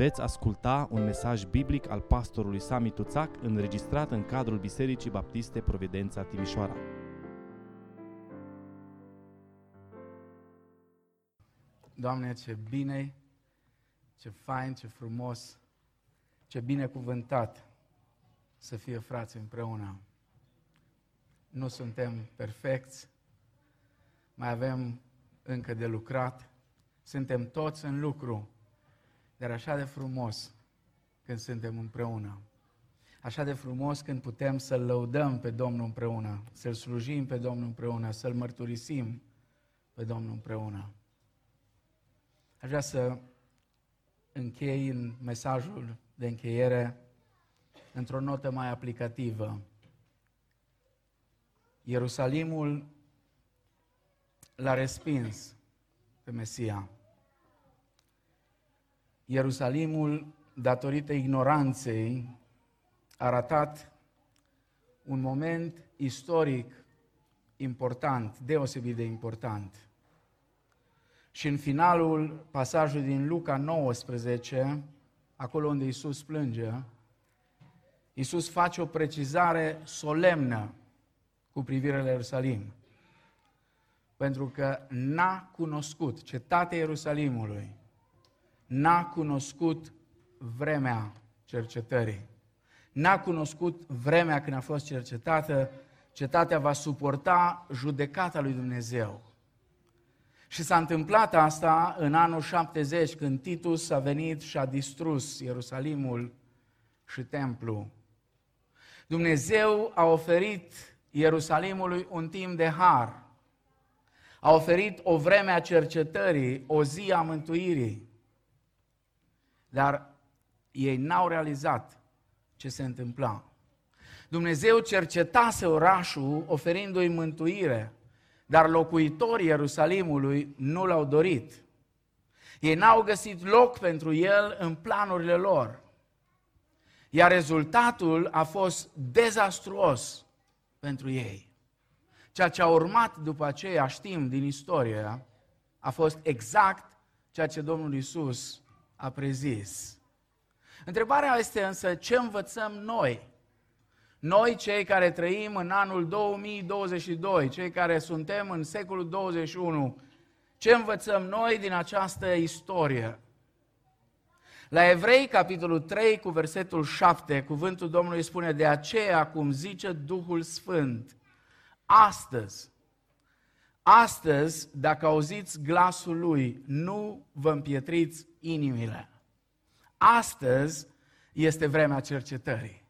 Veți asculta un mesaj biblic al pastorului Sami Tuțac înregistrat în cadrul Bisericii Baptiste Providența Timișoara. Doamne, ce bine, ce fain, ce frumos, ce binecuvântat să fie frați împreună. Nu suntem perfecți, mai avem încă de lucrat, suntem toți în lucru, dar așa de frumos când suntem împreună. Așa de frumos când putem să-L lăudăm pe Domnul împreună, să-L slujim pe Domnul împreună, să-L mărturisim pe Domnul împreună. Aș vrea să închei în mesajul de încheiere într-o notă mai aplicativă. Ierusalimul l-a respins pe Mesia. Ierusalimul, datorită ignoranței, a ratat un moment istoric important, deosebit de important. Și în finalul pasajului din Luca 19, acolo unde Isus plânge, Isus face o precizare solemnă cu privire la Ierusalim. Pentru că n-a cunoscut cetatea Ierusalimului, n-a cunoscut vremea cercetării. N-a cunoscut vremea când a fost cercetată, cetatea va suporta judecata lui Dumnezeu. Și s-a întâmplat asta în anul 70, când Titus a venit și a distrus Ierusalimul și templul. Dumnezeu a oferit Ierusalimului un timp de har. A oferit o vreme a cercetării, o zi a mântuirii. Dar ei n-au realizat ce se întâmpla. Dumnezeu cercetase orașul oferindu-i mântuire, dar locuitorii Ierusalimului nu l-au dorit. Ei n-au găsit loc pentru el în planurile lor. Iar rezultatul a fost dezastruos pentru ei. Ceea ce a urmat după aceea, știm din istorie, a fost exact ceea ce Domnul Isus a prezis. Întrebarea este însă ce învățăm noi? Noi, cei care trăim în anul 2022, cei care suntem în secolul 21, ce învățăm noi din această istorie? La Evrei, capitolul 3, cu versetul 7, cuvântul Domnului spune, de aceea, cum zice Duhul Sfânt, astăzi, astăzi, dacă auziți glasul Lui, nu vă împietriți inimile. Astăzi este vremea cercetării.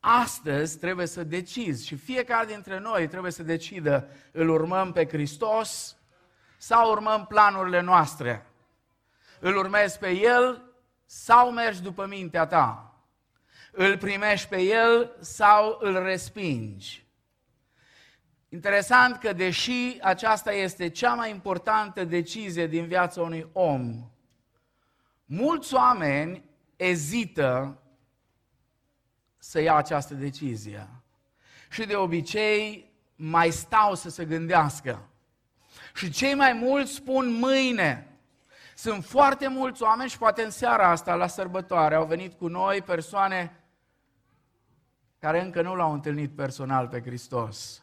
Astăzi trebuie să decizi și fiecare dintre noi trebuie să decidă îl urmăm pe Hristos sau urmăm planurile noastre. Îl urmezi pe El sau mergi după mintea ta? Îl primești pe El sau îl respingi? Interesant că deși aceasta este cea mai importantă decizie din viața unui om, mulți oameni ezită să ia această decizie. Și de obicei mai stau să se gândească. Și cei mai mulți spun mâine. Sunt foarte mulți oameni și poate în seara asta, la sărbătoare, au venit cu noi persoane care încă nu l-au întâlnit personal pe Hristos.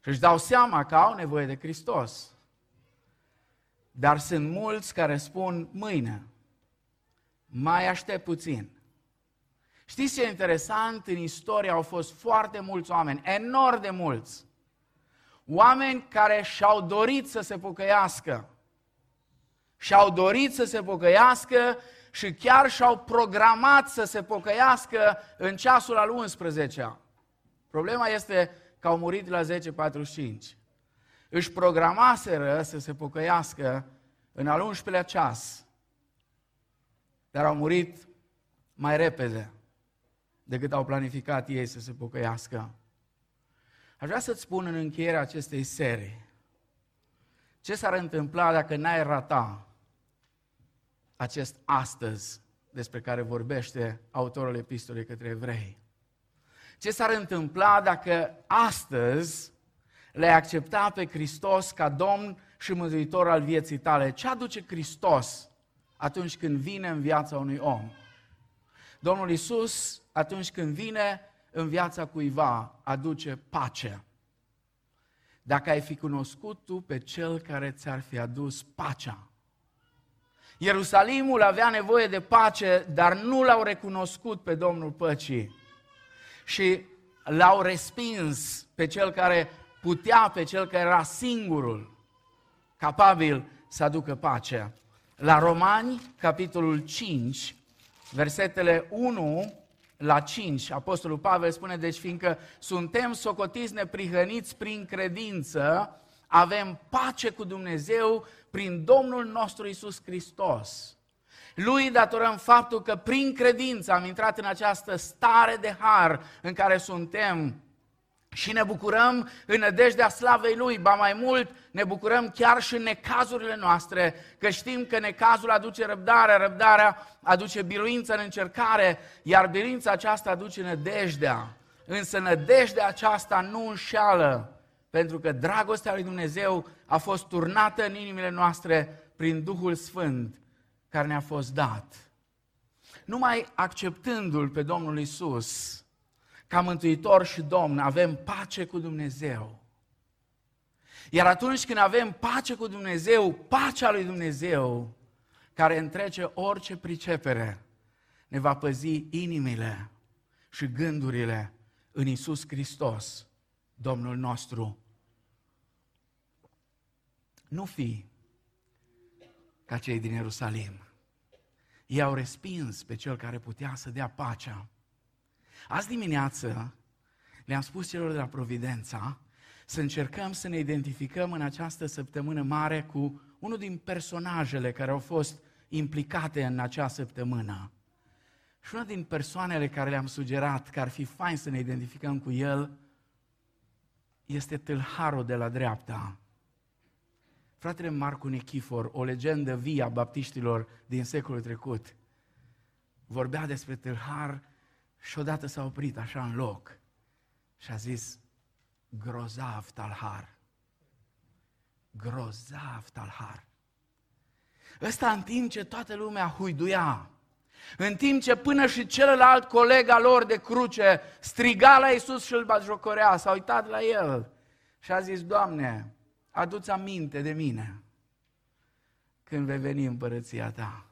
Și își dau seama că au nevoie de Hristos. Dar sunt mulți care spun mâine, mai aștept puțin. Știți ce e interesant? În istorie au fost foarte mulți oameni, enorm de mulți. Oameni care și-au dorit să se pocăiască. Și-au dorit să se pocăiască și chiar și-au programat să se pocăiască în ceasul al 11-a. Problema este că au murit la 10.45. Își programaseră să se pocăiască în al 11-lea ceas, dar au murit mai repede decât au planificat ei să se pocăiască. Aș vrea să-ți spun în încheierea acestei serii, ce s-ar întâmpla dacă n-ai rata acest astăzi despre care vorbește autorul epistolei către evrei? Ce s-ar întâmpla dacă astăzi le-ai accepta pe Hristos ca Domn și Mântuitor al vieții tale? Ce aduce Hristos atunci când vine în viața unui om. Domnul Isus, atunci când vine în viața cuiva, aduce pace. Dacă ai fi cunoscut tu pe cel care ți-ar fi adus pacea. Ierusalimul avea nevoie de pace, dar nu l-au recunoscut pe Domnul Păcii. Și l-au respins pe cel care putea, pe cel care era singurul capabil să aducă pacea. La Romani, capitolul 5, versetele 1 la 5, Apostolul Pavel spune, deci fiindcă suntem socotiți neprihăniți prin credință, avem pace cu Dumnezeu prin Domnul nostru Isus Hristos. Lui datorăm faptul că prin credință am intrat în această stare de har în care suntem și ne bucurăm în nădejdea slavei Lui, ba mai mult, ne bucurăm chiar și în necazurile noastre, că știm că necazul aduce răbdare, răbdarea aduce biruință în încercare, iar biruința aceasta aduce nădejdea. Însă nădejdea aceasta nu înșeală, pentru că dragostea lui Dumnezeu a fost turnată în inimile noastre prin Duhul Sfânt care ne-a fost dat. Numai acceptându-L pe Domnul Isus, ca Mântuitor și Domn, avem pace cu Dumnezeu. Iar atunci când avem pace cu Dumnezeu, pacea lui Dumnezeu, care întrece orice pricepere, ne va păzi inimile și gândurile în Isus Hristos, Domnul nostru. Nu fi ca cei din Ierusalim. Ei au respins pe cel care putea să dea pacea Azi dimineață le-am spus celor de la Providența să încercăm să ne identificăm în această săptămână mare cu unul din personajele care au fost implicate în acea săptămână. Și una din persoanele care le-am sugerat că ar fi fain să ne identificăm cu el este tâlharul de la dreapta. Fratele Marcu Nechifor, o legendă vie a baptiștilor din secolul trecut, vorbea despre tâlhar și odată s-a oprit așa în loc și a zis, grozav talhar. Grozav talhar. Ăsta în timp ce toată lumea huiduia, în timp ce până și celălalt coleg al lor de cruce striga la Iisus și îl batjocorea, s-a uitat la el și a zis, Doamne, adu-ți aminte de mine când vei veni împărăția ta.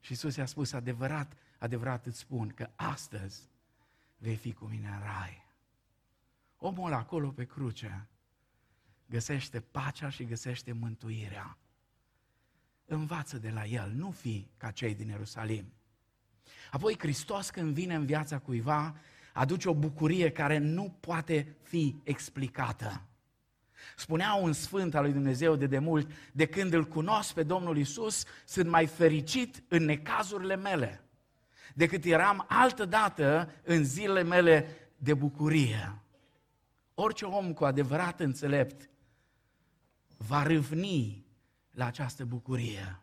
Și Iisus i-a spus, adevărat, adevărat îți spun că astăzi vei fi cu mine în rai. Omul acolo pe cruce găsește pacea și găsește mântuirea. Învață de la el, nu fi ca cei din Ierusalim. Apoi Hristos când vine în viața cuiva, aduce o bucurie care nu poate fi explicată. Spunea un sfânt al lui Dumnezeu de demult, de când îl cunosc pe Domnul Isus, sunt mai fericit în necazurile mele decât eram altă dată în zilele mele de bucurie. Orice om cu adevărat înțelept va râvni la această bucurie.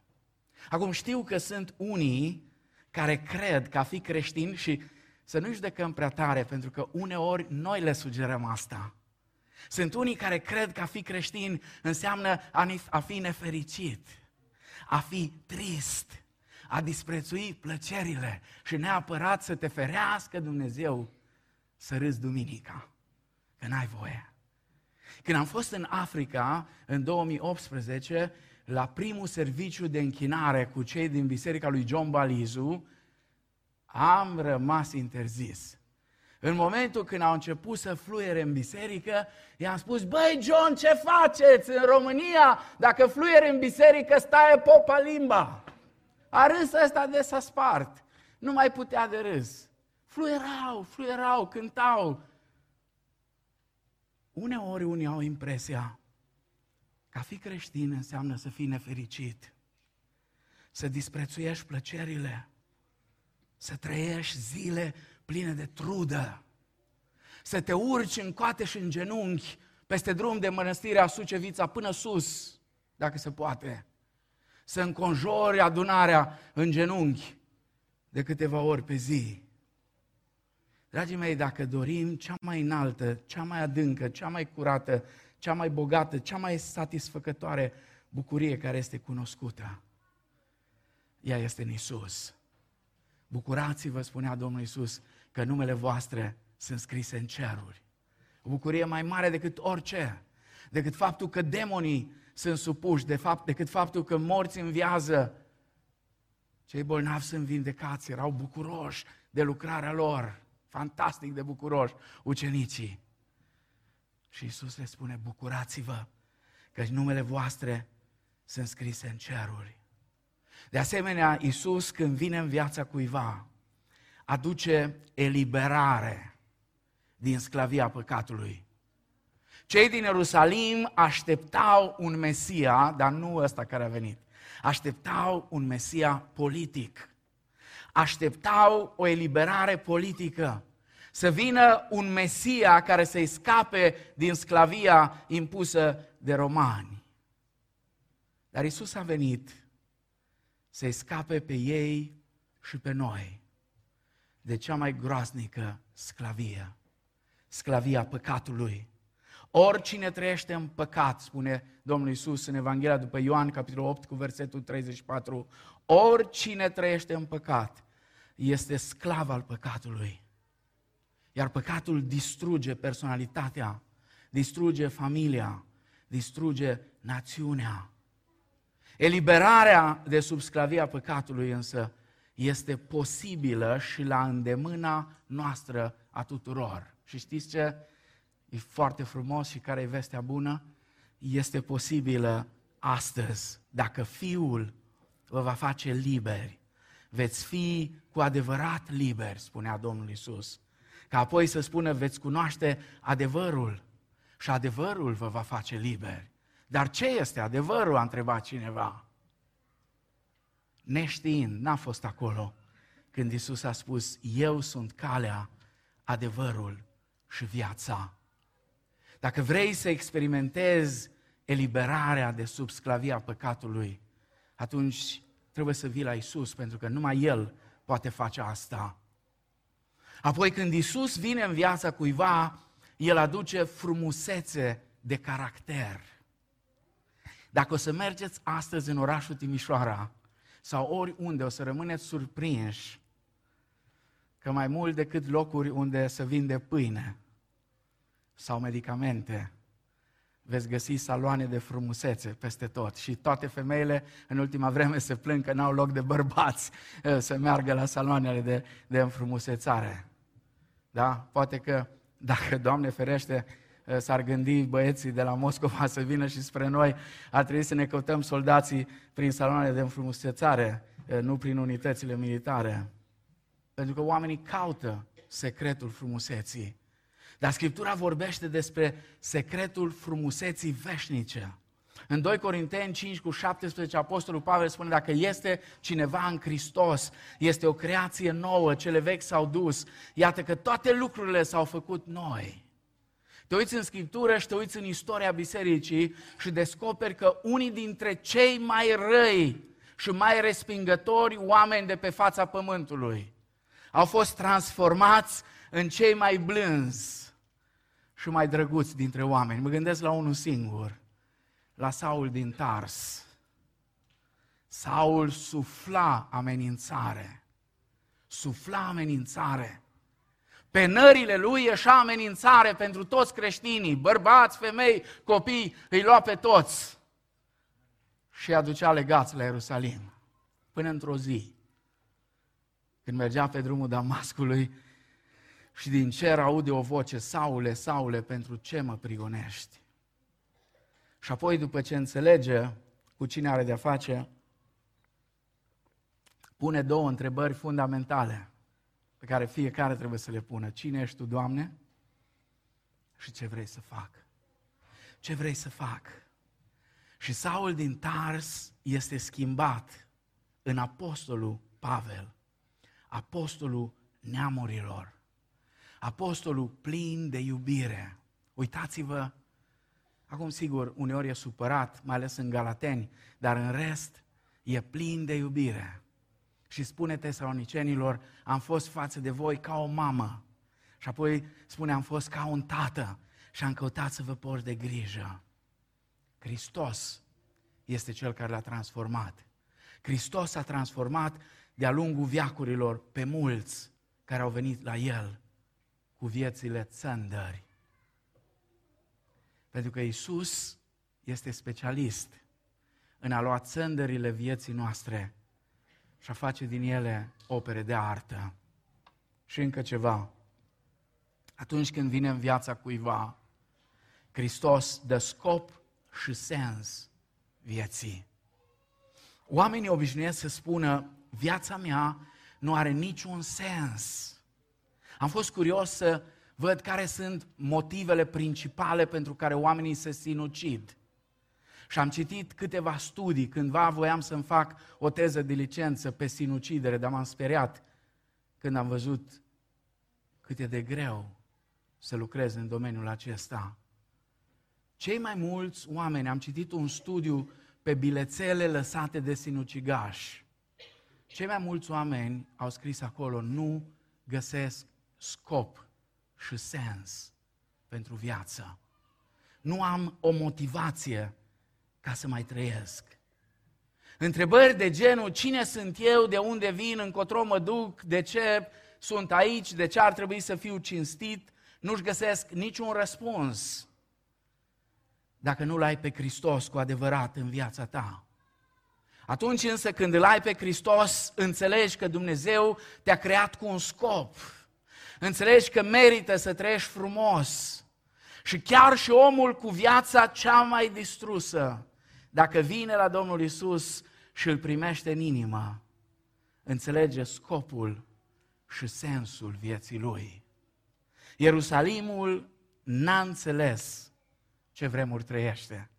Acum știu că sunt unii care cred că a fi creștin și să nu judecăm prea tare, pentru că uneori noi le sugerăm asta. Sunt unii care cred că a fi creștin înseamnă a fi nefericit, a fi trist, a disprețui plăcerile și neapărat să te ferească Dumnezeu să râzi duminica, că n-ai voie. Când am fost în Africa, în 2018, la primul serviciu de închinare cu cei din biserica lui John Balizu, am rămas interzis. În momentul când au început să fluiere în biserică, i-am spus, băi John, ce faceți în România? Dacă fluiere în biserică, stai popa limba. A râs ăsta de s-a spart. Nu mai putea de râs. Fluierau, fluierau, cântau. Uneori unii au impresia că a fi creștin înseamnă să fii nefericit, să disprețuiești plăcerile, să trăiești zile pline de trudă, să te urci în coate și în genunchi peste drum de mănăstirea Sucevița până sus, dacă se poate să înconjori adunarea în genunchi de câteva ori pe zi. Dragii mei, dacă dorim cea mai înaltă, cea mai adâncă, cea mai curată, cea mai bogată, cea mai satisfăcătoare bucurie care este cunoscută, ea este în Isus. Bucurați-vă, spunea Domnul Isus, că numele voastre sunt scrise în ceruri. O bucurie mai mare decât orice, decât faptul că demonii sunt supuși, de fapt, decât faptul că morți înviază. Cei bolnavi sunt vindecați, erau bucuroși de lucrarea lor, fantastic de bucuroși, ucenicii. Și Isus le spune, bucurați-vă că numele voastre sunt scrise în ceruri. De asemenea, Isus când vine în viața cuiva, aduce eliberare din sclavia păcatului. Cei din Ierusalim așteptau un Mesia, dar nu ăsta care a venit. Așteptau un Mesia politic. Așteptau o eliberare politică. Să vină un Mesia care să-i scape din sclavia impusă de romani. Dar Isus a venit să-i scape pe ei și pe noi de cea mai groaznică sclavie, sclavia păcatului. Oricine trăiește în păcat, spune Domnul Isus în Evanghelia după Ioan, capitolul 8, cu versetul 34, oricine trăiește în păcat este sclav al păcatului. Iar păcatul distruge personalitatea, distruge familia, distruge națiunea. Eliberarea de sub sclavia păcatului însă este posibilă și la îndemâna noastră a tuturor. Și știți ce? E foarte frumos și care e vestea bună? Este posibilă astăzi, dacă Fiul vă va face liberi. Veți fi cu adevărat liberi, spunea Domnul Isus. Ca apoi să spună, veți cunoaște adevărul și adevărul vă va face liberi. Dar ce este adevărul, a întrebat cineva. Neștiind, n-a fost acolo când Isus a spus, eu sunt calea, adevărul și viața. Dacă vrei să experimentezi eliberarea de sub sclavia păcatului, atunci trebuie să vii la Isus, pentru că numai El poate face asta. Apoi când Isus vine în viața cuiva, El aduce frumusețe de caracter. Dacă o să mergeți astăzi în orașul Timișoara sau oriunde, o să rămâneți surprinși că mai mult decât locuri unde să vinde pâine sau medicamente, veți găsi saloane de frumusețe peste tot. Și toate femeile în ultima vreme se plâng că n-au loc de bărbați eh, să meargă la saloanele de, de înfrumusețare. Da? Poate că dacă, Doamne ferește, Eh, s-ar gândi băieții de la Moscova să vină și spre noi, ar trebui să ne căutăm soldații prin saloane de înfrumusețare, eh, nu prin unitățile militare. Pentru că oamenii caută secretul frumuseții. Dar Scriptura vorbește despre secretul frumuseții veșnice. În 2 Corinteni 5 cu 17, Apostolul Pavel spune, dacă este cineva în Hristos, este o creație nouă, cele vechi s-au dus, iată că toate lucrurile s-au făcut noi. Te uiți în Scriptură și te uiți în istoria bisericii și descoperi că unii dintre cei mai răi și mai respingători oameni de pe fața pământului au fost transformați în cei mai blânzi și mai drăguți dintre oameni. Mă gândesc la unul singur, la Saul din Tars. Saul sufla amenințare. Sufla amenințare. Pe nările lui ieșa amenințare pentru toți creștinii, bărbați, femei, copii, îi lua pe toți și îi aducea legați la Ierusalim. Până într-o zi, când mergea pe drumul Damascului și din cer aude o voce, Saule, Saule, pentru ce mă prigonești? Și apoi, după ce înțelege cu cine are de-a face, pune două întrebări fundamentale pe care fiecare trebuie să le pună. Cine ești tu, Doamne? Și ce vrei să fac? Ce vrei să fac? Și Saul din Tars este schimbat în apostolul Pavel, apostolul neamurilor, apostolul plin de iubire. Uitați-vă, acum sigur, uneori e supărat, mai ales în Galateni, dar în rest e plin de iubire și spune tesalonicenilor, am fost față de voi ca o mamă. Și apoi spune, am fost ca un tată și am căutat să vă port de grijă. Hristos este Cel care l-a transformat. Hristos a transformat de-a lungul viacurilor pe mulți care au venit la El cu viețile țândări. Pentru că Isus este specialist în a lua țândările vieții noastre și a face din ele opere de artă. Și încă ceva. Atunci când vine în viața cuiva, Hristos dă scop și sens vieții. Oamenii obișnuiesc să spună, viața mea nu are niciun sens. Am fost curios să văd care sunt motivele principale pentru care oamenii se sinucid. Și am citit câteva studii, cândva voiam să-mi fac o teză de licență pe sinucidere, dar m-am speriat când am văzut cât e de greu să lucrez în domeniul acesta. Cei mai mulți oameni, am citit un studiu pe bilețele lăsate de sinucigași. Cei mai mulți oameni au scris acolo, nu găsesc scop și sens pentru viață. Nu am o motivație ca să mai trăiesc. Întrebări de genul, cine sunt eu, de unde vin, încotro mă duc, de ce sunt aici, de ce ar trebui să fiu cinstit, nu-și găsesc niciun răspuns dacă nu-L ai pe Hristos cu adevărat în viața ta. Atunci însă când îl ai pe Hristos, înțelegi că Dumnezeu te-a creat cu un scop. Înțelegi că merită să trăiești frumos. Și chiar și omul cu viața cea mai distrusă, dacă vine la Domnul Isus și îl primește în inimă, înțelege scopul și sensul vieții lui. Ierusalimul n-a înțeles ce vremuri trăiește.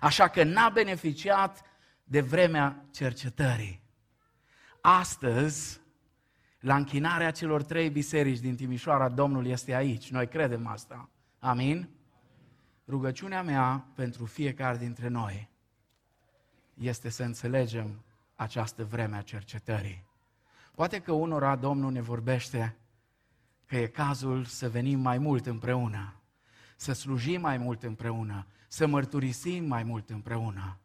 Așa că n-a beneficiat de vremea cercetării. Astăzi, la închinarea celor trei biserici din Timișoara, Domnul este aici. Noi credem asta. Amin? Rugăciunea mea pentru fiecare dintre noi este să înțelegem această vreme a cercetării. Poate că unora Domnul ne vorbește că e cazul să venim mai mult împreună, să slujim mai mult împreună, să mărturisim mai mult împreună.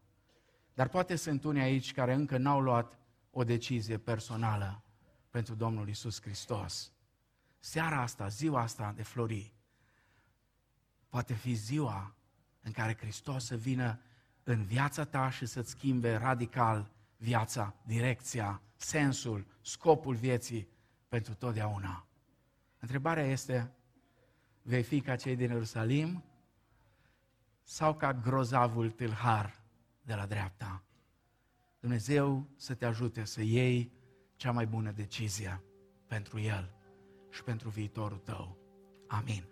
Dar poate sunt unii aici care încă n-au luat o decizie personală pentru Domnul Isus Hristos. Seara asta, ziua asta de flori, poate fi ziua în care Hristos să vină în viața ta și să-ți schimbe radical viața, direcția, sensul, scopul vieții pentru totdeauna. Întrebarea este, vei fi ca cei din Ierusalim sau ca grozavul tâlhar de la dreapta? Dumnezeu să te ajute să iei cea mai bună decizie pentru El și pentru viitorul tău. Amin.